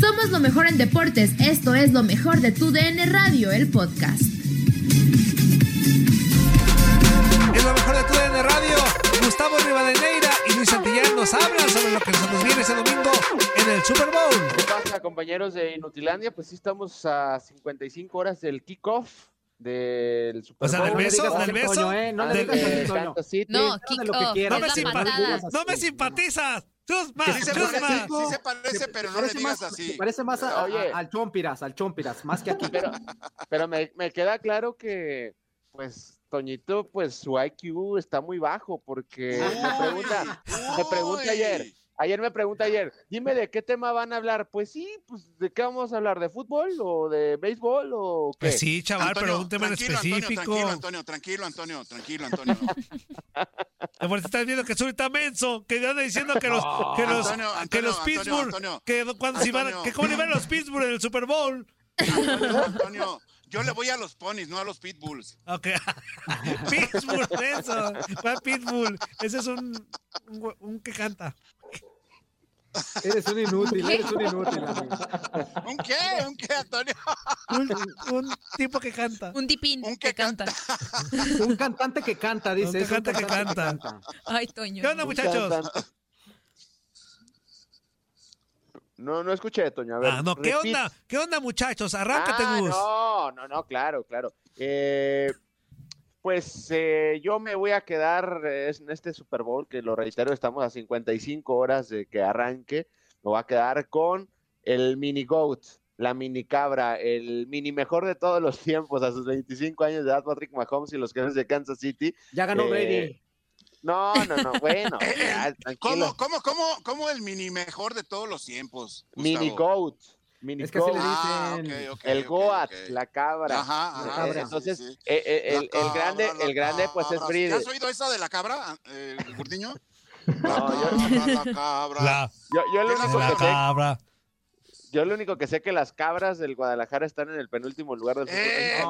Somos lo mejor en deportes. Esto es lo mejor de tu DN Radio, el podcast. Es lo mejor de tu DN Radio. Gustavo Rivadeneira y Luis Santillán nos hablan sobre lo que nos viene ese domingo en el Super Bowl. ¿Qué pasa, compañeros de Inutilandia? Pues sí, estamos a 55 horas del kickoff del Super O sea, Bowl. del beso, digas del beso. ¿eh? No del- City. No. No no me simpatizas. Chusma, Sí se, chusma. parece, sí se parece, pero no le digas más- así. se Parece más a- a- Oye. al Chompiras, al Chompiras, más que aquí. Pero, pero me, me queda claro que, pues, Toñito, pues su IQ está muy bajo porque me pregunta, me pregunta ayer, ayer me pregunta ayer, dime de qué tema van a hablar. Pues sí, pues, ¿de qué vamos a hablar? ¿De fútbol o de béisbol o qué? Pues sí, chaval, Antonio, pero un tema en específico. Antonio, tranquilo, Antonio, tranquilo, Antonio, tranquilo, Antonio. Por eso estás viendo que es ahorita menso, que anda diciendo que los, que los, Antonio, que Antonio, los Antonio, Pittsburgh, Antonio. que cuando se van, que cómo le van a los Pittsburgh en el Super Bowl. Antonio, Antonio, yo le voy a los ponis, no a los pitbulls. Ok. Pittsburgh, eso. ¿Cuál Pitbull? Ese es un, un, un que canta. Eres un inútil, eres un inútil, amigo. ¿Un qué? ¿Un qué, Antonio? Un, un tipo que canta. Un dipín Un que que canta. Un cantante que canta, dice. Un que es un canta que cantante canta. Ay, Toño. ¿Qué onda, muchachos? No, no escuché, Toño. A ver, Ah, no, ¿qué repeat. onda? ¿Qué onda, muchachos? Arráncate, Ah, Gus. No, no, no, claro, claro. Eh, pues eh, yo me voy a quedar eh, en este Super Bowl, que lo reitero, estamos a 55 horas de que arranque. Me voy a quedar con el mini GOAT, la mini cabra, el mini mejor de todos los tiempos, a sus 25 años de edad, Patrick Mahomes y los jefes de Kansas City. Ya ganó Eh, Brady. No, no, no, bueno, ya, tranquilo. ¿Cómo, cómo, cómo, cómo el mini mejor de todos los tiempos? Mini? GOAT, Es que así le Ah, dicen. El Goat, la cabra. Ajá, Eh, ajá, cabra. Entonces, sí, sí. eh, eh, el, La el cabra, grande, la el grande, pues es. Brady. ¿Has oído esa de la cabra, eh, el? La No, yo- cabra, la cabra. La, Yo, yo lo ¿Qué es único la que sé, cabra. yo lo único que sé que las cabras del Guadalajara están en el penúltimo lugar del. ¡Eh! eh,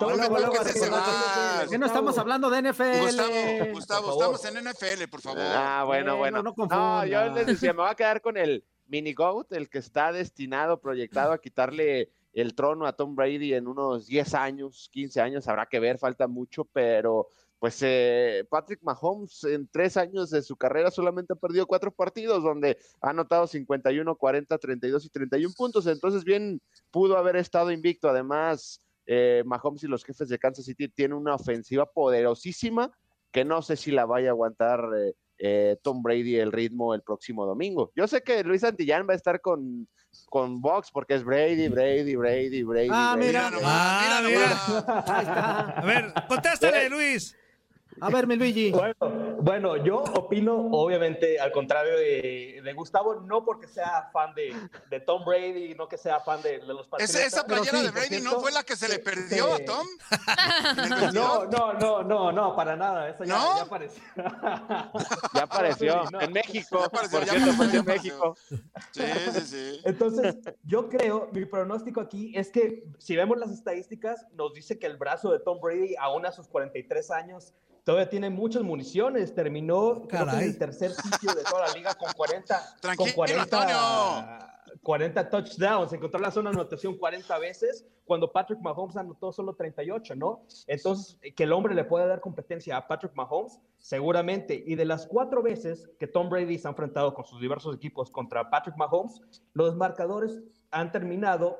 no me luego, luego toques así, ese no, más. ¿Qué no estamos hablando de NFL? Gustavo, Gustavo, estamos en NFL, por favor. Ah, bueno, Eh, bueno. no, no No, confunda. yo les decía, me voy a quedar con el mini GOAT, el que está destinado, proyectado a quitarle el trono a Tom Brady en unos 10 años, 15 años, habrá que ver, falta mucho, pero pues eh, Patrick Mahomes en tres años de su carrera solamente ha perdido cuatro partidos donde ha anotado 51, 40, 32 y 31 puntos, entonces bien pudo haber estado invicto. Además, eh, Mahomes y los jefes de Kansas City tienen una ofensiva poderosísima que no sé si la vaya a aguantar eh, eh, Tom Brady el ritmo el próximo domingo. Yo sé que Luis Santillán va a estar con, con Box porque es Brady, Brady, Brady, Brady. Ah, Brady. mira. nomás, Ah, mira mira. Ahí está. A ver, contéstale, Luis. A ver, mi Luigi. Bueno, bueno, yo opino, obviamente, al contrario de, de Gustavo, no porque sea fan de, de Tom Brady, no que sea fan de, de los Patriotas. Esa, playera sí, de Brady no fue la que se le perdió a Tom. ¿En el No, no, no, no, no, para nada. Esa ya, ¿No? ya apareció. Ya apareció Sí, no. en México. Ya apareció, por cierto, apareció, en. México. Sí, sí, sí. Entonces, yo creo, mi pronóstico aquí es que si vemos las estadísticas, nos dice que el brazo de Tom Brady, aún a sus 43 años, todavía tiene muchas municiones. Terminó creo que en el tercer sitio de toda la liga con 40, Tranquilo, con 40, Antonio. 40 touchdowns. Encontró la zona de anotación 40 veces cuando Patrick Mahomes anotó solo 38, ¿no? Entonces, que el hombre le pueda dar competencia a Patrick Mahomes, seguramente. Y de las cuatro veces que Tom Brady se ha enfrentado con sus diversos equipos contra Patrick Mahomes, los marcadores han terminado,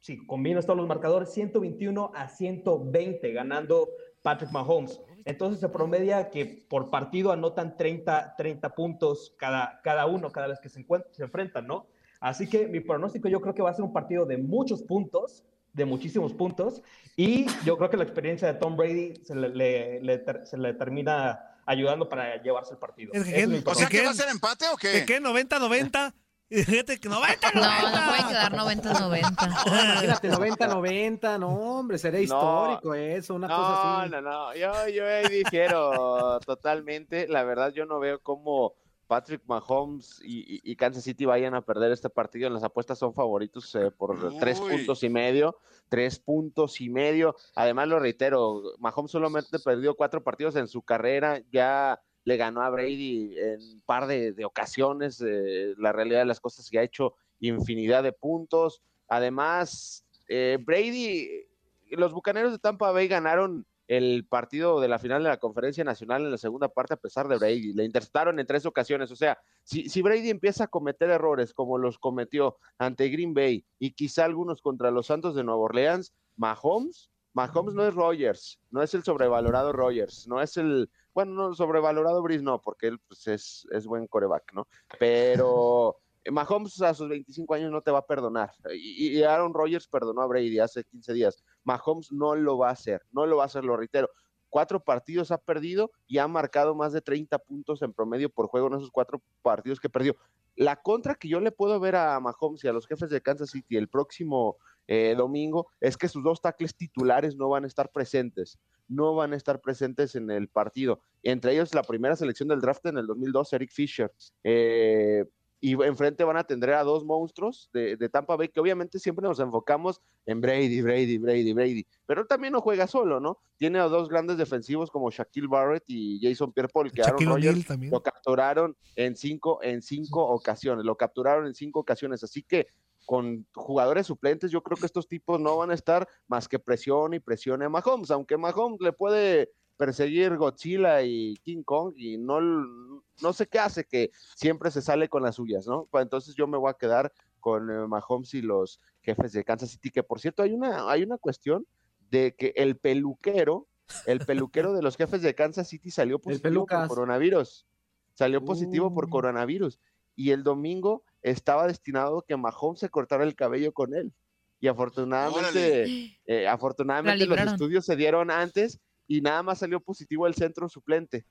si combinas todos los marcadores, 121 a 120, ganando Patrick Mahomes. Entonces se promedia que por partido anotan 30, 30 puntos cada, cada uno, cada vez que se, se enfrentan, ¿no? Así que mi pronóstico yo creo que va a ser un partido de muchos puntos, de muchísimos puntos, y yo creo que la experiencia de Tom Brady se le, le- le ter- se le termina ayudando para llevarse el partido. Es que Ese ¿quién- mi o sea, ¿qué? ¿que va a ser empate o ¿Que qué? qué? ¿90-90? Y fíjate que 90, No, 90. no puede quedar 90-90. Imagínate, 90-90, no, hombre, sería No. histórico eso, una cosa No, así. no, no, yo, yo ahí difiero totalmente. La verdad, yo no veo cómo Patrick Mahomes y, Kansas City vayan a perder este partido. En las apuestas son favoritos eh, por tres puntos y medio. Tres puntos y medio. Además, lo reitero, Mahomes solamente perdió cuatro partidos en su carrera. Ya le ganó a Brady en un par de, ocasiones. eh, la realidad de las cosas que ha hecho infinidad de puntos. Además, eh, Brady, los Bucaneros de Tampa Bay ganaron el partido de la final de la conferencia nacional en la segunda parte a pesar de Brady. Le interceptaron en tres ocasiones. O sea, si, si Brady empieza a cometer errores como los cometió ante Green Bay y quizá algunos contra los Santos de Nueva Orleans, Mahomes, Mahomes no es Rogers, no es el sobrevalorado Rogers, no es el, bueno, no sobrevalorado Brice no, porque él pues, es, es buen coreback, ¿no? Pero Mahomes a sus 25 años no te va a perdonar. Y, y Aaron Rodgers perdonó a Brady hace 15 días. Mahomes no lo va a hacer, no lo va a hacer, lo reitero. Cuatro partidos ha perdido y ha marcado más de 30 puntos en promedio por juego en esos cuatro partidos que perdió. La contra que yo le puedo ver a Mahomes y a los jefes de Kansas City el próximo eh, domingo es que sus dos tackles titulares no van a estar presentes, no van a estar presentes en el partido. Entre ellos la primera selección del draft en el 2002, Eric Fisher. Eh, y enfrente van a tener a dos monstruos de, de, Tampa Bay, que obviamente siempre nos enfocamos en Brady, Brady, Brady, Brady, pero también no juega solo, ¿no? Tiene a dos grandes defensivos como Shaquille Barrett y Jason Pierre-Paul, que Aaron Rodgers lo capturaron en cinco, en cinco ocasiones, lo capturaron en cinco ocasiones, así que con jugadores suplentes, yo creo que estos tipos no van a estar más que presión y presione a Mahomes, aunque Mahomes le puede perseguir Godzilla y King Kong y no, no sé qué hace que siempre se sale con las suyas, ¿no? Pues entonces yo me voy a quedar con eh, Mahomes y los jefes de Kansas City, que por cierto hay una, hay una cuestión de que el peluquero, el peluquero de los jefes de Kansas City salió positivo por coronavirus, salió positivo uh. por coronavirus y el domingo estaba destinado a que Mahomes se cortara el cabello con él. Y afortunadamente, eh, afortunadamente los estudios se dieron antes y nada más salió positivo el centro suplente.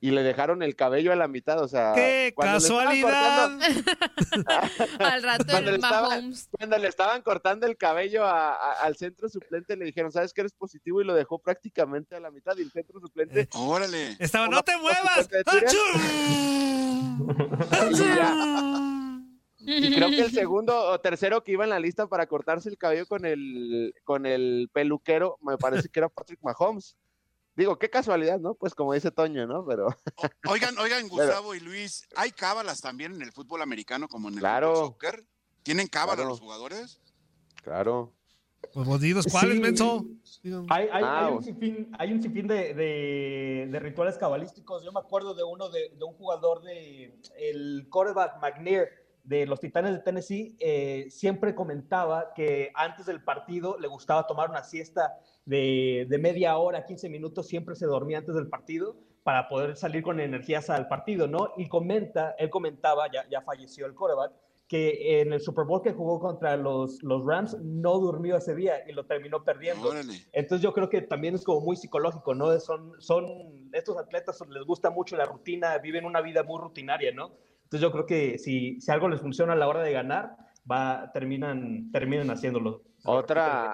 Y le dejaron el cabello a la mitad, o sea... ¡Qué casualidad! Cortando, Al rato cuando el le, estaban, Mahomes. cuando le estaban cortando el cabello a, a, al centro suplente, le dijeron, ¿sabes que eres positivo? Y lo dejó prácticamente a la mitad. Y el centro suplente... Eh, ¡Órale! Estaba, ¡no te muevas! y, creo que el segundo o tercero que iba en la lista para cortarse el cabello con el, con el peluquero, me parece que era Patrick Mahomes. Digo, qué casualidad, ¿no? Pues como dice Toño, ¿no? Pero. Oigan, oigan, Gustavo Pero... y Luis, ¿hay cábalas también en el fútbol americano como en el claro. soccer? ¿Tienen cábala Claro. los jugadores? Claro. Pues vos dinos, ¿cuáles, Sí. menso? Hay, hay, Ah, hay un sinfín, hay un sinfín de, de- de rituales cabalísticos. Yo me acuerdo de uno de, de un jugador de el quarterback McNair de los Titanes de Tennessee. eh, siempre comentaba que antes del partido le gustaba tomar una siesta de, de media hora, 15 minutos. Siempre se dormía antes del partido para poder salir con energías al partido, ¿no? Y comenta, él comentaba, ya, ya falleció el quarterback, que en el Super Bowl que jugó contra los, los Rams no durmió ese día y lo terminó perdiendo. Órale. Entonces yo creo que también es como muy psicológico, ¿no? Son, son, estos atletas les gusta mucho la rutina, viven una vida muy rutinaria, ¿no? Entonces yo creo que si, si algo les funciona a la hora de ganar, va, terminan, terminan haciéndolo. Otra-.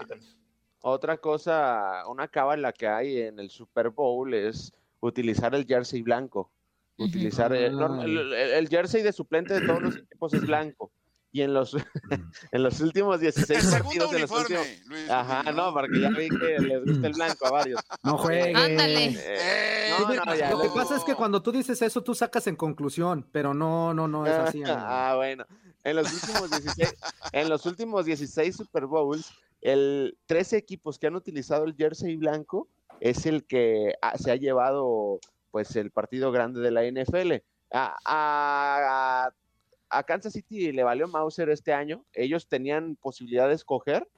Otra cosa, una cábala que hay en el Super Bowl es utilizar el jersey blanco. Utilizar el, norm- el- el- el jersey de suplente de todos los equipos es blanco. Y en los, en los últimos 16 El partidos, en los últimos- Luis. Ajá, no, porque ya vi que les gusta el blanco a varios. No juegues. Ándale. Eh, Eh, no, no, ya, Lo que pasa es que cuando tú dices eso, tú sacas en conclusión, pero no, no, no es así. Ah, bueno. En los últimos 16, en los últimos 16 Super Bowls, el 13 equipos que han utilizado el jersey blanco es el que se ha llevado pues el partido grande de la NFL. A, a- a Kansas City le valió Mauser este año. Ellos tenían posibilidad de escoger,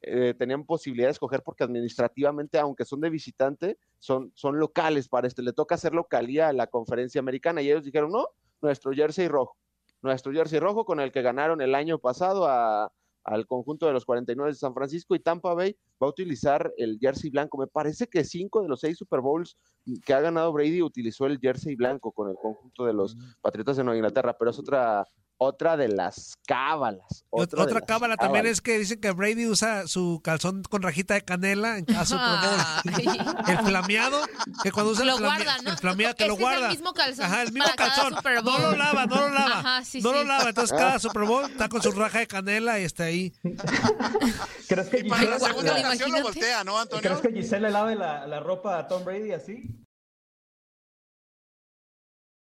eh, tenían posibilidad de escoger porque administrativamente, aunque son de visitante, son, son locales para este. Le toca hacer localía a la conferencia americana y ellos dijeron, no, nuestro jersey rojo. Nuestro jersey rojo con el que ganaron el año pasado a- al conjunto de los 49 de San Francisco y Tampa Bay va a utilizar el jersey blanco. Me parece que cinco de los seis Super Bowls que ha ganado Brady utilizó el jersey blanco con el conjunto de los Patriotas de Nueva Inglaterra, pero es otra, otra de las cábalas. Otra otra cábala también cábalas. es que dicen que Brady usa su calzón con rajita de canela en cada Super Bowl. El flameado, que cuando usa el, Lo flame- guarda, ¿no? el flameado, que Es lo que es el guarda. mismo calzón Ajá, el mismo calzón. No lo lava, no lo lava. Ajá, sí, no lo sí. lava. Entonces cada Super Bowl está con su raja de canela y está ahí. ¿Crees que para la lo voltea, ¿no, Antonio? ¿crees que Giselle le lave la, la ropa a Tom Brady así?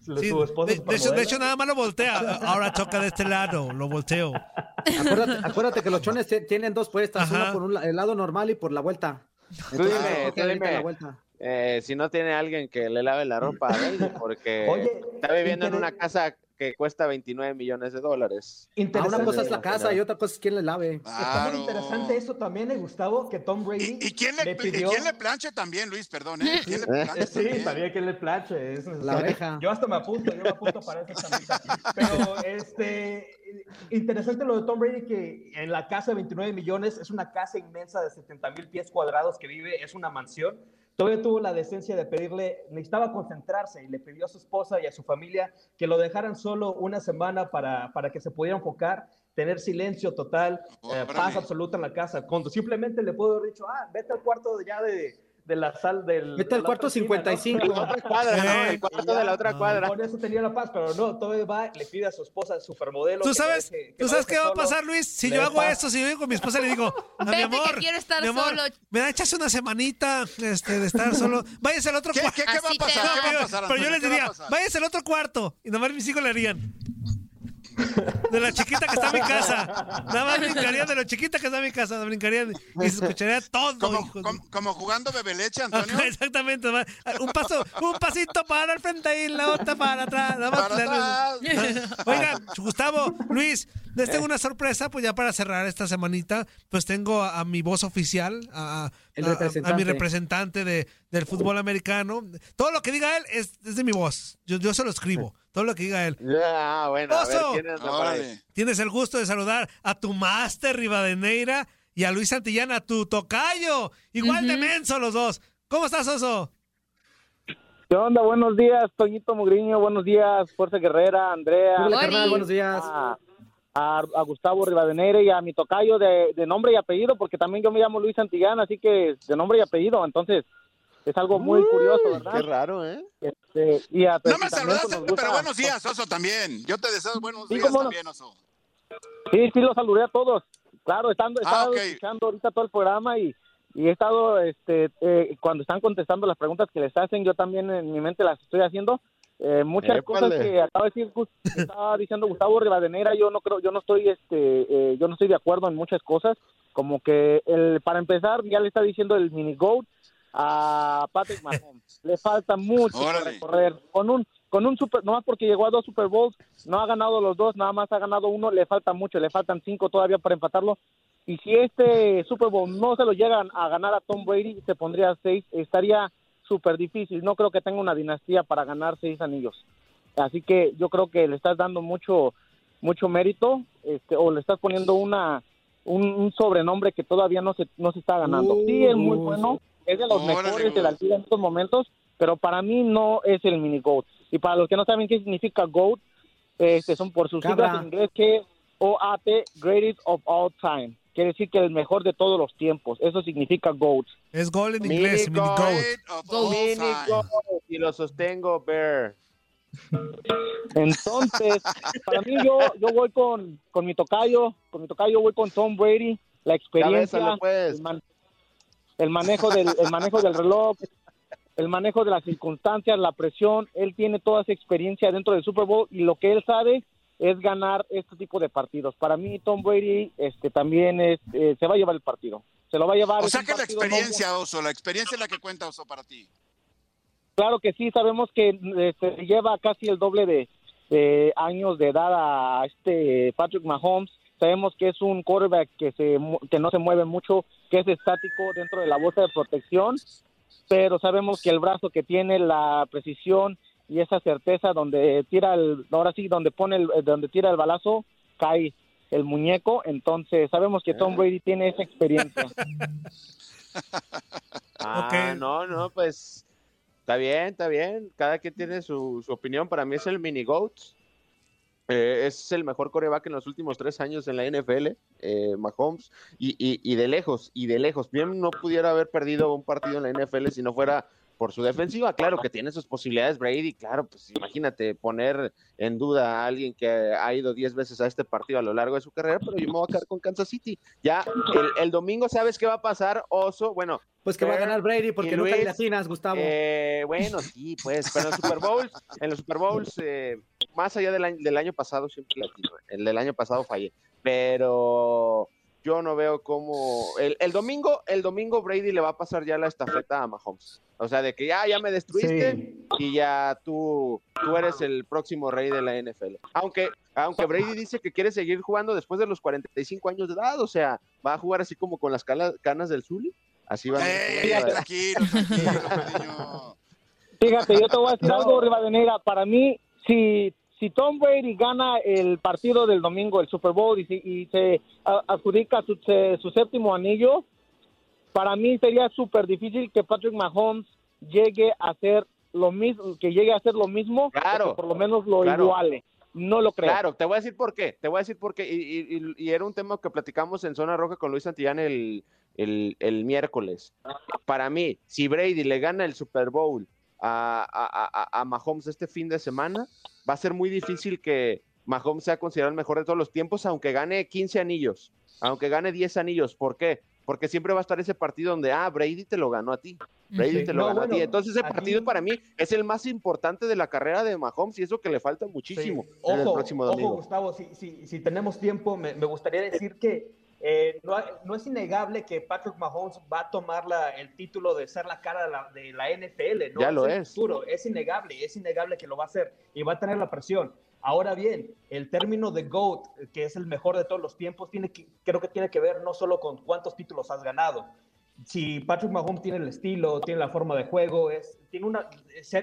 Sí, Su esposa de, de hecho, de hecho, nada más lo voltea. Ahora toca de este lado, lo volteo. Acuérdate, acuérdate que los chones tienen dos puestas, Ajá. una por un el lado normal y por la vuelta. Tú dime, toca tú ahorita dime. la vuelta. Eh, si no tiene alguien que le lave la ropa a Brady, porque Oye, está viviendo en una casa que cuesta 29 millones de dólares. Ah, una Interesante. cosa es la casa y otra cosa es quién le lave. Está muy Claro. interesante eso también, eh, Gustavo, que Tom Brady ¿Y, y quién, le, le pidió... quién le planche también, Luis? Perdón, ¿eh? ¿Quién le planche Sí, también? también que le planche. es. La oreja. Yo hasta me apunto, yo me apunto para esa camisa. Pero este, interesante lo de Tom Brady, que en la casa de 29 millones es una casa inmensa de 70 mil pies cuadrados que vive, es una mansión. Todavía tuvo la decencia de pedirle, necesitaba concentrarse y le pidió a su esposa y a su familia que lo dejaran solo una semana para, para que se pudiera enfocar, tener silencio total, eh, paz absoluta en la casa. Cuando simplemente le puedo haber dicho, ah, vete al cuarto ya de, de la sal del... Al la cuarto otra esquina, ¿no? 55. La otra cuadra, ¿no? Eh, El cuarto de la otra no. cuadra. Con eso tenía la paz, pero no, todavía va, le pide a su esposa, supermodelo. ¿Tú sabes, deje- que ¿tú no sabes qué va a pasar, Luis? Si yo hago paz. esto, si yo digo con mi esposa, le digo, a mi que amor, quiero estar mi amor, solo. me da echas una semanita este, de estar solo. Váyase al otro ¿Qué, cuarto. qué, qué va a pasar? va. ¿Qué va a pero, pasar, pero yo les ¿Qué va a diría, váyase al otro cuarto. Y nada más mis hijos le harían. De la chiquita que está en mi casa. Nada más brincarían de lo chiquita que está en mi casa. Brincarían y se escucharía todo. Como, jugando bebeleche, Antonio. Ajá, Exactamente. va. Un paso, un pasito para el frente y la otra para atrás. Nada más Para atrás. Oigan, Gustavo, Luis, les tengo una sorpresa, pues ya para cerrar esta semanita, pues tengo a, a mi voz oficial, a- a- representante. a mi representante de, del fútbol americano. Todo lo que diga él es, es de mi voz. Yo, yo se lo escribo. Todo lo que diga él. Ah, bueno, a ver, ¡Oso! Tienes el gusto de saludar a tu máster Rivadeneira y a Luis Santillana, a tu tocayo. Igual de Ujú. menso los dos. ¿Cómo estás, Oso? ¿Qué onda? Buenos días, Toñito Mugriño. Buenos días, Fuerza Guerrera, Andrea, Hola, carnal, buenos días. a, a- a Gustavo Rivadeneira y a mi tocayo de, de nombre y apellido, porque también yo me llamo Luis Santillán, así que de nombre y apellido. Entonces, es algo muy curioso, Qué ¿verdad? raro, ¿eh? Este, y a, No me pues, saludaste, gusta- pero buenos días, Oso, también. Yo te deseo buenos Sí, días no. también, Oso. Sí, sí, los saludé a todos. Claro, estando, he Ah, estado escuchando ahorita todo el programa y, y he estado, este, eh, cuando están contestando las preguntas que les hacen, yo también en mi mente las estoy haciendo. Eh, muchas Épale. cosas que acaba de decir, que estaba diciendo Gustavo Rivadeneira, yo no creo, yo no estoy, este, eh, yo no estoy de acuerdo en muchas cosas. Como que el, para empezar, ya le está diciendo el mini goat a Patrick Mahomes. le falta mucho para correr. Con un, con un super, nomás porque llegó a dos Super Bowls, no ha ganado los dos, nada más ha ganado uno, le falta mucho, le faltan cinco todavía para empatarlo. Y si este Super Bowl no se lo llegan a ganar a Tom Brady, se pondría a seis, estaría súper difícil. No creo que tenga una dinastía para ganar seis anillos. Así que yo creo que le estás dando mucho, mucho mérito, este, o le estás poniendo una, un, un sobrenombre que todavía no se, no se está ganando. Sí, es muy bueno, es de los Órale, mejores de la liga en estos momentos, pero para mí no es el mini GOAT. Y para los que no saben qué significa GOAT, este, son por sus Cabra. siglas en inglés que OAT, Greatest of All Time. Quiere decir que el mejor de todos los tiempos. Eso significa GOAT. Es gol en inglés, mini goat. goat. Mini goat, y lo sostengo, Bear. Entonces, para mí yo, yo voy con, con mi tocayo, con mi tocayo voy con Tom Brady, la experiencia, pues. el, man- el manejo del, el manejo del reloj, el manejo de las circunstancias, la presión, él tiene toda esa experiencia dentro del Super Bowl y lo que él sabe es ganar este tipo de partidos. Para mí Tom Brady este también es, eh, se va a llevar el partido. Se lo va a llevar. O sea que la no- experiencia, Oso, la experiencia es la que cuenta, Oso, para ti. Claro que sí, sabemos que este, lleva casi el doble de, años de edad a este Patrick Mahomes. Sabemos que es un quarterback que, se, que no se mueve mucho, que es estático dentro de la bolsa de protección, pero sabemos que el brazo que tiene, la precisión y esa certeza donde tira el, ahora sí, donde pone el, donde tira el balazo, cae el muñeco, entonces sabemos que Tom Brady tiene esa experiencia. Ah, no, no, pues está bien, está bien. Cada quien tiene su, su opinión. Para mí es el mini GOAT. Eh, es el mejor coreback en los últimos tres años en la NFL, eh, Mahomes, y, y, y de lejos, y de lejos. Bien no pudiera haber perdido un partido en la NFL si no fuera por su defensiva. Claro que tiene sus posibilidades Brady, claro, pues imagínate poner en duda a alguien que ha ido 10 veces a este partido a lo largo de su carrera, pero yo me voy a quedar con Kansas City. Ya el, el domingo, ¿sabes qué va a pasar, Oso? Bueno, Pues que va a ganar Brady porque y nunca Luis, le atinas, Gustavo. eh, bueno, sí, pues, pero en los Super Bowls, en los Super Bowls, eh, más allá del año, del año pasado, siempre latino, el del año pasado fallé, pero yo no veo cómo, el, el domingo, el domingo Brady le va a pasar ya la estafeta a Mahomes, o sea, de que ya, ya me destruiste y ya tú, tú eres el próximo rey de la NFL, aunque, aunque Brady dice que quiere seguir jugando después de los 45 años de edad, o sea, va a jugar así como con las cala- canas del Zuli, así va a Ey, ey, tranquilo, tranquilo. Fíjate, yo te voy a decir algo, Rivadeneira. Para mí, si, si Tom Brady gana el partido del domingo, el Super Bowl, y, se- y se adjudica su, se- su séptimo anillo, para mí sería súper difícil que Patrick Mahomes llegue a hacer lo mismo, que llegue a hacer lo mismo, Claro. o que por lo menos lo Claro. iguale. No lo creo. Claro, te voy a decir por qué, te voy a decir por qué, y, y- y- y era un tema que platicamos en Zona Roja con Luis Santillán el, el, el miércoles. Para mí, si Brady le gana el Super Bowl a, a, a- a Mahomes este fin de semana, va a ser muy difícil que Mahomes sea considerado el mejor de todos los tiempos, aunque gane 15 anillos, aunque gane 10 anillos. ¿Por qué? Porque siempre va a estar ese partido donde, ah, Brady te lo ganó a ti. Brady Sí. te lo No, ganó a ti. Entonces ese aquí- partido para mí es el más importante de la carrera de Mahomes y eso que le falta muchísimo Sí. en el Ojo, próximo ojo, domingo. Gustavo, si, si, si tenemos tiempo, me, me gustaría decir que eh, no, no es innegable que Patrick Mahomes va a tomar la- el título de ser la cara de la, de la NFL. ¿no? Ya lo es. futuro, es innegable, es innegable que lo va a hacer y va a tener la presión. Ahora bien, el término de GOAT, que es el mejor de todos los tiempos, tiene que, creo que tiene que ver no solo con cuántos títulos has ganado. Si Patrick Mahomes tiene el estilo, tiene la forma de juego, es, tiene una,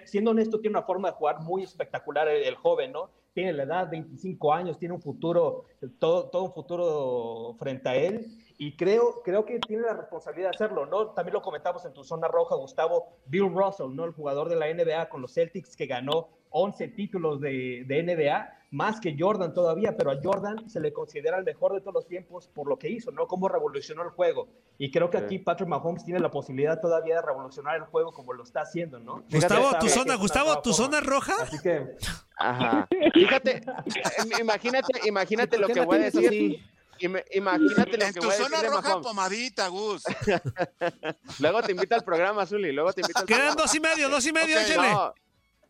siendo honesto, tiene una forma de jugar muy espectacular el, el joven, ¿no? Tiene la edad, 25 años, tiene un futuro, todo, todo un futuro frente a él. Y creo, creo que tiene la responsabilidad de hacerlo, ¿no? También lo comentamos en tu zona roja, Gustavo, Bill Russell, ¿no? El jugador de la NBA con los Celtics que ganó 11 títulos de, de NBA, más que Jordan todavía, pero a Jordan se le considera el mejor de todos los tiempos por lo que hizo, ¿no? Cómo revolucionó el juego. Y creo que Sí. aquí Patrick Mahomes tiene la posibilidad todavía de revolucionar el juego como lo está haciendo, ¿no? Gustavo, tu zona, Gustavo, tu forma. zona roja. Así que Ajá. Fíjate, imagínate, imagínate ¿Por lo que voy a decir. así? Ima- Imagínate lo En que tu voy a zona decir de roja, Mahomes. pomadita, Gus. Luego te invita al programa, Zuli. Luego te invita al Quedan programa. dos y medio, dos y medio, Ok, échale. No.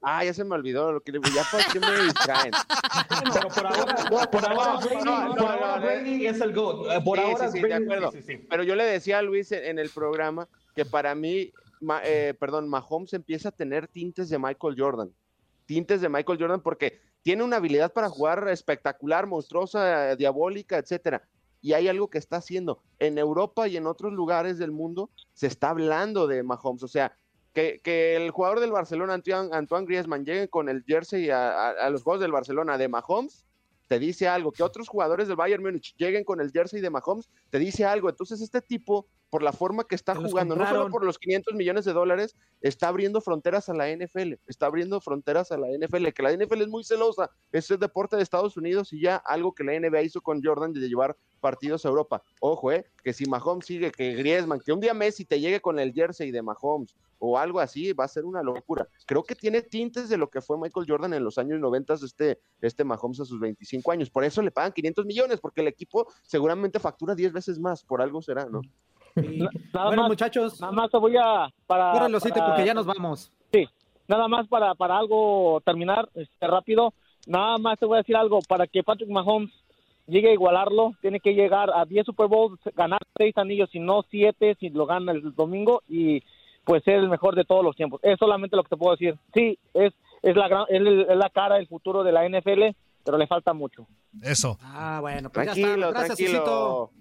Ah, ya se me olvidó. Lo que, ya por qué me distraen. Pero por ahora, por ahora, no, por. Brady es el GOAT. Eh, Por ahora sí, de acuerdo. Pero yo le decía a Luis en, el programa que para mí, eh, perdón, Mahomes empieza a tener tintes de Michael Jordan. Tintes de Michael Jordan porque tiene una habilidad para jugar espectacular, monstruosa, diabólica, etcétera. Y hay algo que está haciendo. En Europa y en otros lugares del mundo se está hablando de Mahomes. O sea, que, que el jugador del Barcelona, Antoine, Antoine Griezmann, llegue con el jersey a, a- a los juegos del Barcelona de Mahomes, te dice algo. Que otros jugadores del Bayern Múnich lleguen con el jersey de Mahomes, te dice algo. Entonces, este tipo, por la forma que está jugando, no solo por los 500 millones de dólares, está abriendo fronteras a la NFL. Está abriendo fronteras a la NFL. Que la NFL es muy celosa. Es el deporte de Estados Unidos y ya algo que la NBA hizo con Jordan de llevar partidos a Europa. Ojo, eh, que si Mahomes sigue, que Griezmann, que un día Messi te llegue con el jersey de Mahomes o algo así, va a ser una locura. Creo que tiene tintes de lo que fue Michael Jordan en los años 90, este, este Mahomes a sus 25 años. Por eso le pagan 500 millones, porque el equipo seguramente factura 10 veces más, por algo será, ¿no? Nada bueno, más, muchachos, nada más te voy a para, para- porque ya nos vamos. Sí, nada más para, para algo terminar este, rápido. Nada más te voy a decir algo. Para que Patrick Mahomes llegue a igualarlo, tiene que llegar a 10 Super Bowls, ganar 6 anillos, si no 7, si lo gana el domingo y pues ser el mejor de todos los tiempos. Es solamente lo que te puedo decir. Sí, es es la, gran- es la cara, el futuro de la NFL, pero le falta mucho. Eso. Ah, bueno, pues ya Tranquilo, está. Gracias, tranquilo.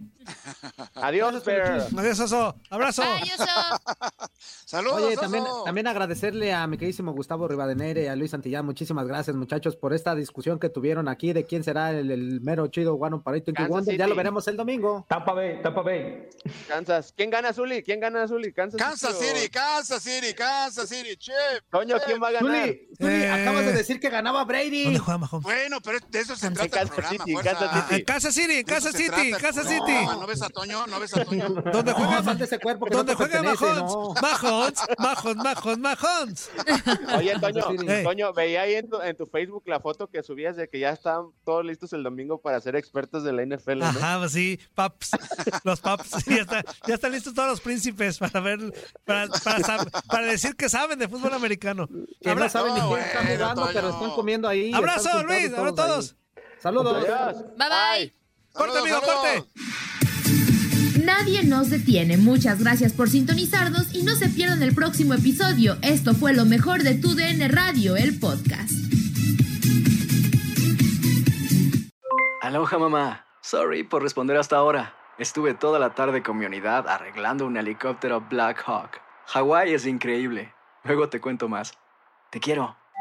Adiós, Bear. Adiós, oso. Abrazo. Oso. Saludos, Oye, oso. también, también agradecerle a mi queridísimo Gustavo Rivadeneira y a Luis Santillán. Muchísimas gracias, muchachos, por esta discusión que tuvieron aquí de quién será el, el mero chido One para Kansas Wonder. Ya lo veremos el domingo. Tampa Bay, Tampa Bay. Kansas. ¿Quién gana, Zuli? ¿Quién gana, Zuli? Kansas, Kansas City, Kansas City, Kansas City, chef. Toño, ¿quién va a ganar? Zuli, Zuli, Eh. acabas de decir que ganaba Brady. ¿Dónde juega Mahomes? Bueno, pero de eso se En trata el Kansas programa, City. Kansas Ah, City. en Kansas City, se City, City. ¿No ves a Toño? ¿No ves a Toño? ¿Dónde No, juega? ese cuerpo que no ¿Dónde te juega Mahomes? no. Mahomes, Mahomes, Mahomes. Oye, Toño. Toño, veía ahí en tu, en tu Facebook la foto que subías de que ya están todos listos el domingo para ser expertos de la NFL, ¿no? Ajá, pues sí, paps, los paps, ya, está, ya están listos todos los príncipes para ver, para, para, decir que saben de fútbol americano. Que no Abra- saben ni No, quién está bueno, jugando, Toño. pero están comiendo ahí. Abrazo, Luis, abrazo todos. Saludos. Adiós. Bye bye. Corte, amigo, corte. Nadie nos detiene. Muchas gracias por sintonizarnos y no se pierdan el próximo episodio. Esto fue lo mejor de Tu DN Radio, el podcast. Aloha mamá. Sorry por responder hasta ahora. Estuve toda la tarde con mi unidad arreglando un helicóptero Black Hawk. Hawái es increíble. Luego te cuento más. Te quiero.